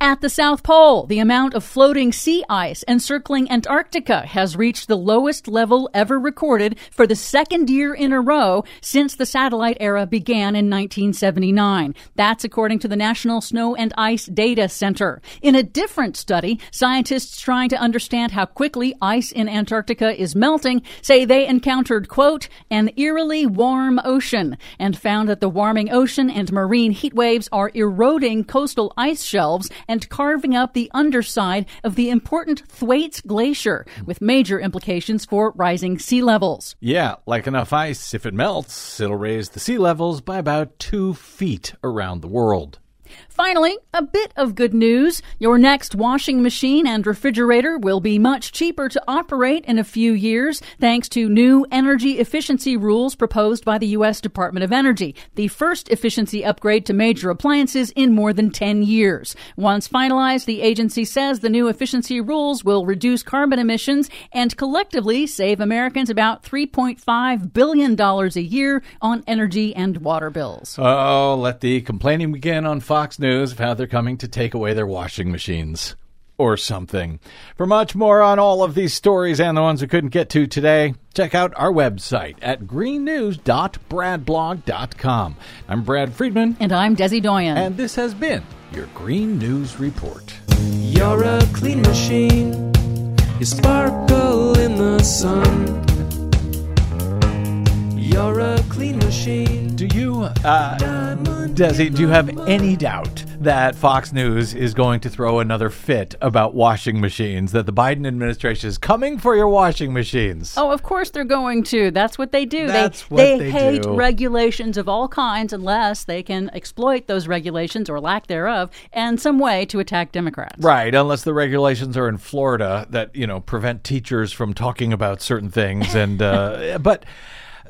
At the South Pole, the amount of floating sea ice encircling Antarctica has reached the lowest level ever recorded for the second year in a row since the satellite era began in 1979. That's according to the National Snow and Ice Data Center. In a different study, scientists trying to understand how quickly ice in Antarctica is melting say they encountered, quote, an eerily warm ocean and found that the warming ocean and marine heat waves are eroding coastal ice shelves and carving up the underside of the important Thwaites Glacier, with major implications for rising sea levels. Yeah, like enough ice, if it melts, it'll raise the sea levels by about two feet around the world. Finally, a bit of good news. Your next washing machine and refrigerator will be much cheaper to operate in a few years thanks to new energy efficiency rules proposed by the U.S. Department of Energy, the first efficiency upgrade to major appliances in more than 10 years. Once finalized, the agency says the new efficiency rules will reduce carbon emissions and collectively save Americans about $3.5 billion a year on energy and water bills. Oh, let the complaining begin on Fox News of how they're coming to take away their washing machines. Or something. For much more on all of these stories and the ones we couldn't get to today, check out our website at greennews.bradblog.com. I'm Brad Friedman. And I'm Desi Doyen. And this has been your Green News Report. You're a clean machine. You sparkle in the sun. You're a clean machine. Do you, uh, Desi, do you have any doubt that Fox News is going to throw another fit about washing machines, that the Biden administration is coming for your washing machines? Oh, of course they're going to. That's what they do. That's they what they, they hate do. regulations of all kinds unless they can exploit those regulations or lack thereof in some way to attack Democrats. Right, unless the regulations are in Florida that, you know, prevent teachers from talking about certain things. And, uh, but.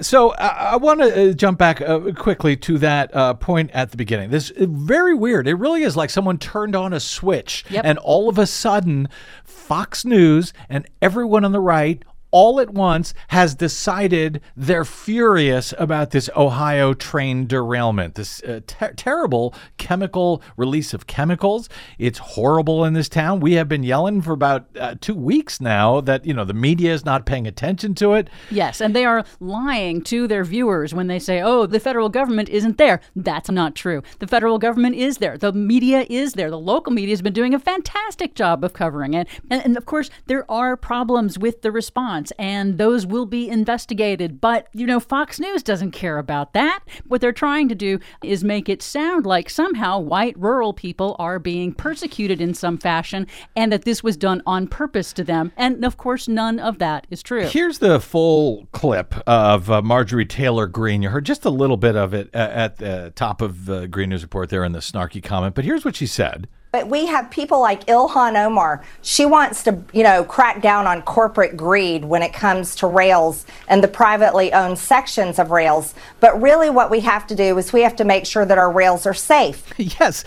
So I, I want to uh, jump back uh, quickly to that uh, point at the beginning. This is very weird. It really is like someone turned on a switch, Yep. and all of a sudden, Fox News and everyone on the right. All at once has decided they're furious about this Ohio train derailment, this uh, ter- terrible chemical release of chemicals. It's horrible in this town. We have been yelling for about uh, two weeks now that you know the media is not paying attention to it. Yes, and they are lying to their viewers when they say, oh, the federal government isn't there. That's not true. The federal government is there. The media is there. The local media has been doing a fantastic job of covering it. And, and of course, there are problems with the response, and those will be investigated. But, you know, Fox News doesn't care about that. What they're trying to do is make it sound like somehow white rural people are being persecuted in some fashion and that this was done on purpose to them. And of course, none of that is true. Here's the full clip of uh, Marjorie Taylor Greene. You heard just a little bit of it uh, at the top of the Green News Report there in the snarky comment, but here's what she said. But we have people like Ilhan Omar. She wants to, you know, crack down on corporate greed when it comes to rails and the privately owned sections of rails. But really, what we have to do is we have to make sure that our rails are safe. yes.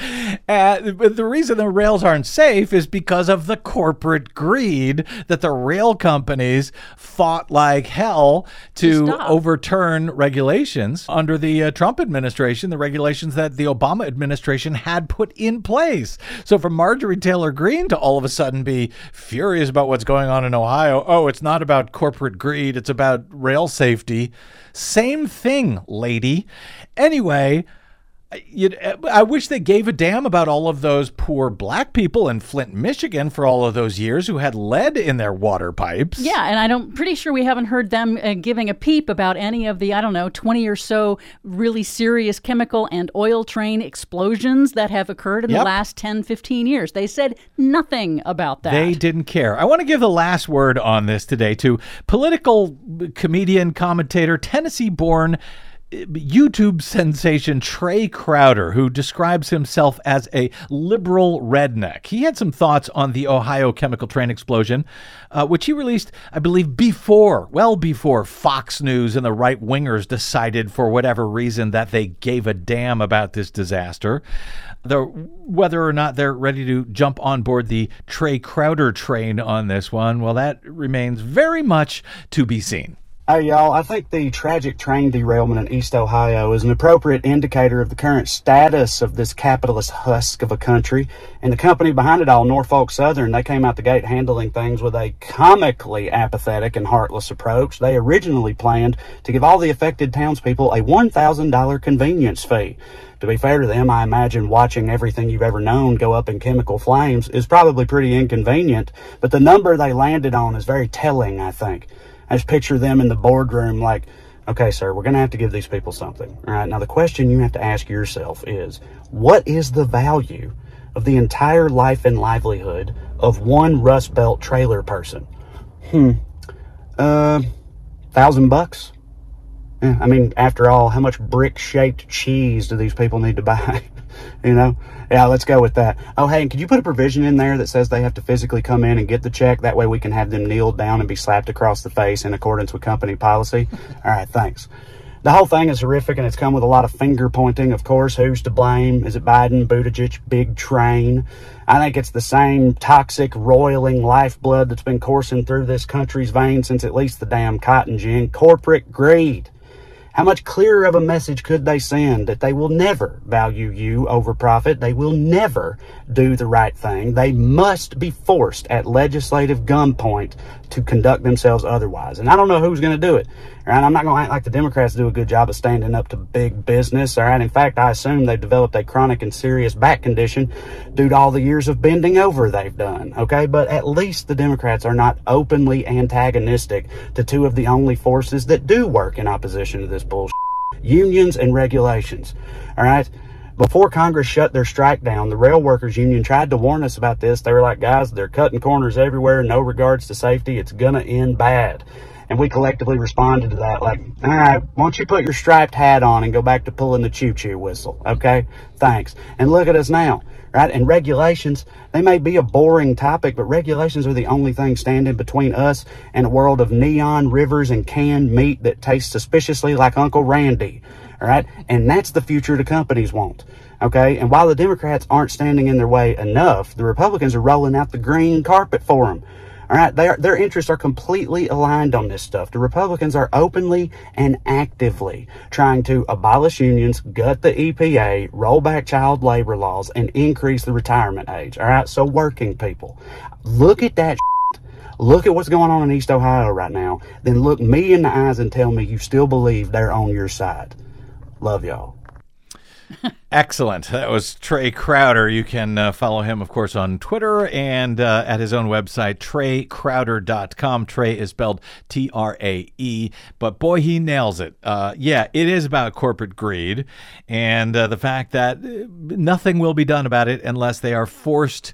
Uh, but the reason the rails aren't safe is because of the corporate greed that the rail companies fought like hell to stop. overturn regulations under the uh, Trump administration, the regulations that the Obama administration had put in place. So for Marjorie Taylor Greene to all of a sudden be furious about what's going on in Ohio, oh, it's not about corporate greed, it's about rail safety. Same thing, lady. Anyway, you, I wish they gave a damn about all of those poor black people in Flint, Michigan for all of those years who had lead in their water pipes. Yeah, and I don't pretty sure we haven't heard them uh, giving a peep about any of the I don't know 20 or so really serious chemical and oil train explosions that have occurred in Yep. the last 10 15 years. They said nothing about that. They didn't care. I want to give the last word on this today to political comedian, commentator, Tennessee born YouTube sensation Trae Crowder, who describes himself as a liberal redneck. He had some thoughts on the Ohio chemical train explosion, uh, which he released, I believe, before, well before Fox News and the right wingers decided, for whatever reason, that they gave a damn about this disaster. The, whether or not they're ready to jump on board the Trae Crowder train on this one, well, that remains very much to be seen. Hey, y'all, I think the tragic train derailment in East Ohio is an appropriate indicator of the current status of this capitalist husk of a country. And the company behind it all, Norfolk Southern, they came out the gate handling things with a comically apathetic and heartless approach. They originally planned to give all the affected townspeople a $1,000 convenience fee. To be fair to them, I imagine watching everything you've ever known go up in chemical flames is probably pretty inconvenient, but the number they landed on is very telling, I think. I just picture them in the boardroom like, okay, sir, we're going to have to give these people something. All right. Now, the question you have to ask yourself is what is the value of the entire life and livelihood of one Rust Belt trailer person? Hmm. Uh, thousand bucks? Yeah, I mean, after all, how much brick shaped cheese do these people need to buy? You know? Yeah, let's go with that. Oh, hey, and could you put a provision in there that says they have to physically come in and get the check? That way we can have them kneel down and be slapped across the face in accordance with company policy. All right, thanks. The whole thing is horrific and it's come with a lot of finger pointing, of course. Who's to blame? Is it Biden, Buttigieg, Big Train? I think it's the same toxic, roiling lifeblood that's been coursing through this country's veins since at least the damn cotton gin corporate greed. How much clearer of a message could they send that they will never value you over profit? They will never do the right thing. They must be forced at legislative gunpoint to conduct themselves otherwise. And I don't know who's going to do it. Right, I'm not going to act like the Democrats do a good job of standing up to big business. All right, in fact, I assume they've developed a chronic and serious back condition due to all the years of bending over they've done. Okay, but at least the Democrats are not openly antagonistic to two of the only forces that do work in opposition to this bullshit unions and regulations. All right. Before Congress shut their strike down, the Rail Workers Union tried to warn us about this. They were like, guys, they're cutting corners everywhere, no regards to safety. It's going to end bad. And we collectively responded to that like, all right, why don't you put your striped hat on and go back to pulling the choo choo whistle? Okay. Thanks. And look at us now, right? And regulations, they may be a boring topic, but regulations are the only thing standing between us and a world of neon rivers and canned meat that tastes suspiciously like Uncle Randy. All right. And that's the future the companies want. Okay. And while the Democrats aren't standing in their way enough, the Republicans are rolling out the green carpet for them. All right, they are, their interests are completely aligned on this stuff. The Republicans are openly and actively trying to abolish unions, gut the EPA, roll back child labor laws, and increase the retirement age. All right, so working people, look at that. Look at what's going on in East Ohio right now. Then look me in the eyes and tell me you still believe they're on your side. Love y'all. Excellent. That was Trae Crowder. You can uh, follow him, of course, on Twitter and uh, at his own website, traecrowder.com. Trey is spelled T R A E, but boy, he nails it. Uh, yeah, it is about corporate greed and uh, the fact that uh, nothing will be done about it unless they are forced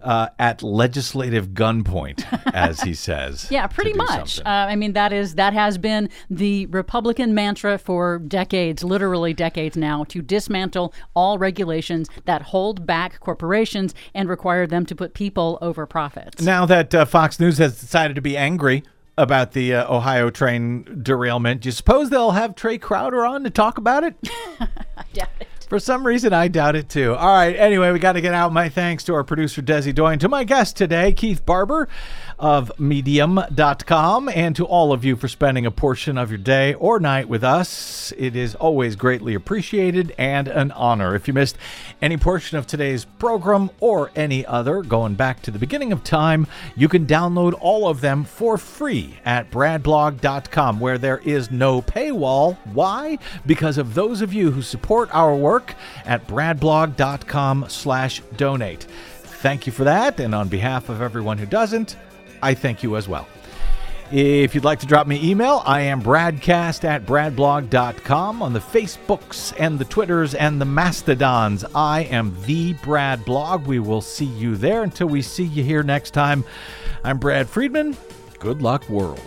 uh, at legislative gunpoint, as he says. yeah, pretty much. Uh, I mean, that is that has been the Republican mantra for decades, literally decades now, to dismantle all regulations that hold back corporations and require them to put people over profits. Now that uh, Fox News has decided to be angry about the uh, Ohio train derailment, do you suppose they'll have Trae Crowder on to talk about it? I doubt it. For some reason, I doubt it too. All right. Anyway, we got to get out. My thanks to our producer, Desi Doyen, to my guest today, Keith Barber of Medium.com, and to all of you for spending a portion of your day or night with us. It is always greatly appreciated and an honor. If you missed any portion of today's program or any other going back to the beginning of time, you can download all of them for free at bradblog.com, where there is no paywall. Why? Because of those of you who support our work at bradblog.com slash donate. Thank you for that, and on behalf of everyone who doesn't, I thank you as well. If you'd like to drop me email, I am bradcast at bradblog.com on the Facebooks and the Twitters and the Mastodons. I am the Brad Blog. We will see you there until we see you here next time. I'm Brad Friedman. Good luck, world.